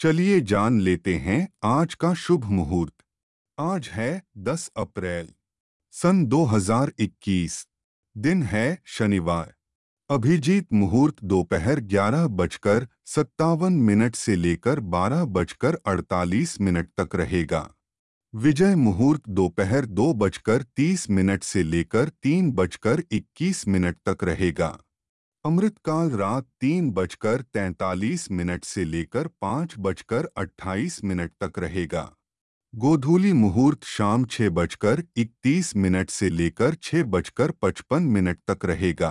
चलिए जान लेते हैं आज का शुभ मुहूर्त। आज है 10 अप्रैल, सन 2021 दिन है शनिवार। अभिजीत मुहूर्त दोपहर ग्यारह बजकर सत्तावन मिनट से लेकर बारह बजकर अड़तालीस मिनट तक रहेगा। विजय मुहूर्त दोपहर दो बजकर तीस मिनट से लेकर तीन बजकर इक्कीस मिनट तक रहेगा। अमृतकाल रात तीन बजकर तैंतालीस मिनट से लेकर पाँच बजकर अट्ठाईस मिनट तक रहेगा। गोधूली मुहूर्त शाम छह बजकर इकतीस मिनट से लेकर छह बजकर पचपन मिनट तक रहेगा।